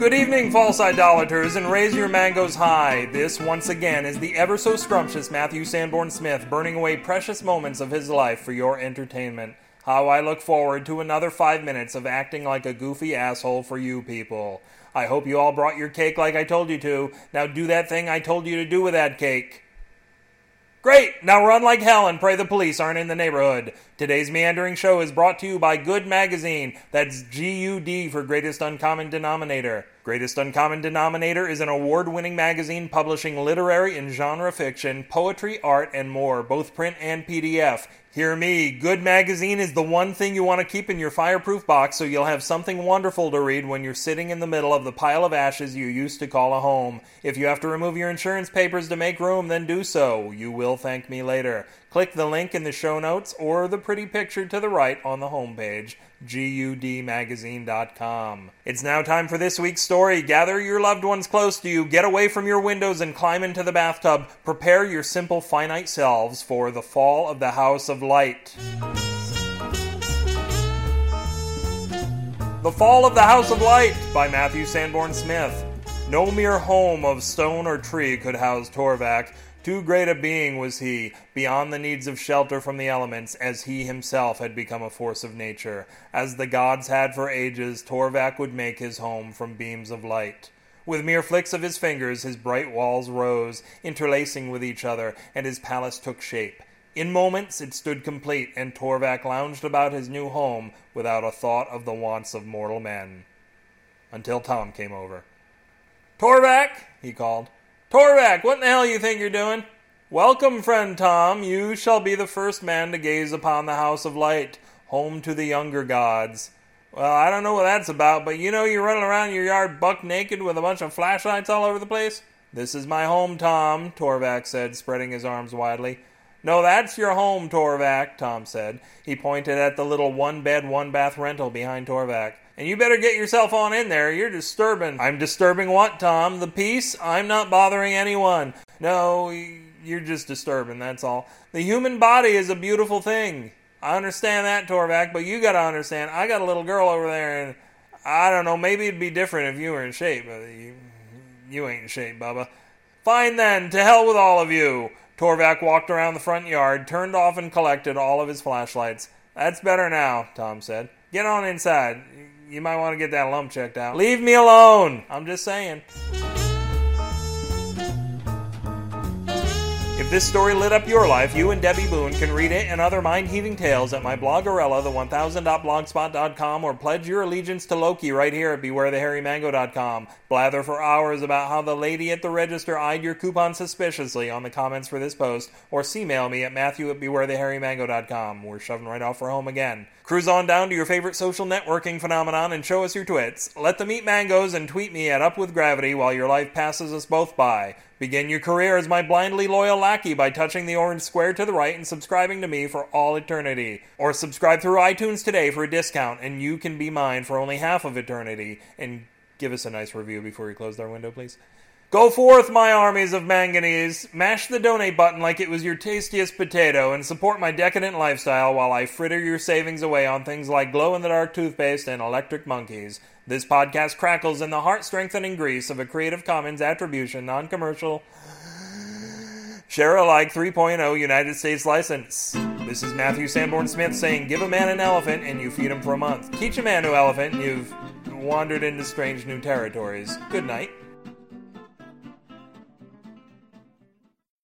Good evening, false idolaters, and raise your mangoes high. This, once again, is the ever so scrumptious Matthew Sanborn Smith burning away precious moments of his life for your entertainment. How I look forward to another five minutes of acting like a goofy asshole for you people. I hope you all brought your cake like I told you to. Now do that thing I told you to do with that cake. Great! Now run like hell and pray the police aren't in the neighborhood. Today's meandering show is brought to you by GUD Magazine. That's G U D for Greatest Uncommon Denominator. Greatest Uncommon Denominator is an award winning magazine publishing literary and genre fiction, poetry, art, and more, both print and PDF. Hear me, GUD Magazine is the one thing you want to keep in your fireproof box so you'll have something wonderful to read when you're sitting in the middle of the pile of ashes you used to call a home. If you have to remove your insurance papers to make room, then do so. You will thank me later. Click the link in the show notes or the pretty picture to the right on the homepage gudmagazine.com. It's now time for this week's story. Gather your loved ones close to you, get away from your windows and climb into the bathtub. Prepare your simple finite selves for the fall of the House of Light. The Fall of the House of Light by Matthew Sanborn Smith. No mere home of stone or tree could house Torvak. Too great a being was he, beyond the needs of shelter from the elements, as he himself had become a force of nature. As the gods had for ages, Torvak would make his home from beams of light. With mere flicks of his fingers, his bright walls rose, interlacing with each other, and his palace took shape. In moments it stood complete, and Torvak lounged about his new home without a thought of the wants of mortal men. Until Tom came over. Torvak, he called. Torvak, what in the hell you think you're doing? Welcome, friend Tom. You shall be the first man to gaze upon the House of Light, home to the younger gods. Well, I don't know what that's about, but you know you're running around your yard buck naked with a bunch of flashlights all over the place? This is my home, Tom, Torvak said, spreading his arms widely. No, that's your home, Torvak, Tom said. He pointed at the little one bed, one bath rental behind Torvak. And you better get yourself on in there. You're disturbing. I'm disturbing what, Tom? The peace? I'm not bothering anyone. No, you're just disturbing, that's all. The human body is a beautiful thing. I understand that, Torvak, but you gotta understand, I got a little girl over there, and I don't know, maybe it'd be different if you were in shape, but you, you ain't in shape, Bubba. Fine then, to hell with all of you. Torvak walked around the front yard, turned off and collected all of his flashlights. That's better now, Tom said. Get on inside you might want to get that lump checked out. Leave me alone. I'm just saying. This story lit up your life, you and Debbie Boone can read it and other mind heaving tales at my bloggerella, the1000.blogspot.com, or pledge your allegiance to Loki right here at bewarethehairymango.com. Blather for hours about how the lady at the register eyed your coupon suspiciously on the comments for this post, or email me at matthew at bewarethehairymango.com. We're shoving right off for home again. Cruise on down to your favorite social networking phenomenon and show us your twits. Let them eat mangoes and tweet me at Up With Gravity while your life passes us both by. Begin your career as my blindly loyal lackey by touching the orange square to the right and subscribing to me for all eternity. Or subscribe through iTunes today for a discount, and you can be mine for only half of eternity. And give us a nice review before you close our window, please. Go forth, my armies of manganese. Mash the donate button like it was your tastiest potato and support my decadent lifestyle while I fritter your savings away on things like glow in the dark toothpaste and electric monkeys. This podcast crackles in the heart strengthening grease of a Creative Commons Attribution, non commercial, share alike 3.0 United States license. This is Matthew Sanborn Smith saying, Give a man an elephant and you feed him for a month. Teach a man to elephant and you've wandered into strange new territories. Good night.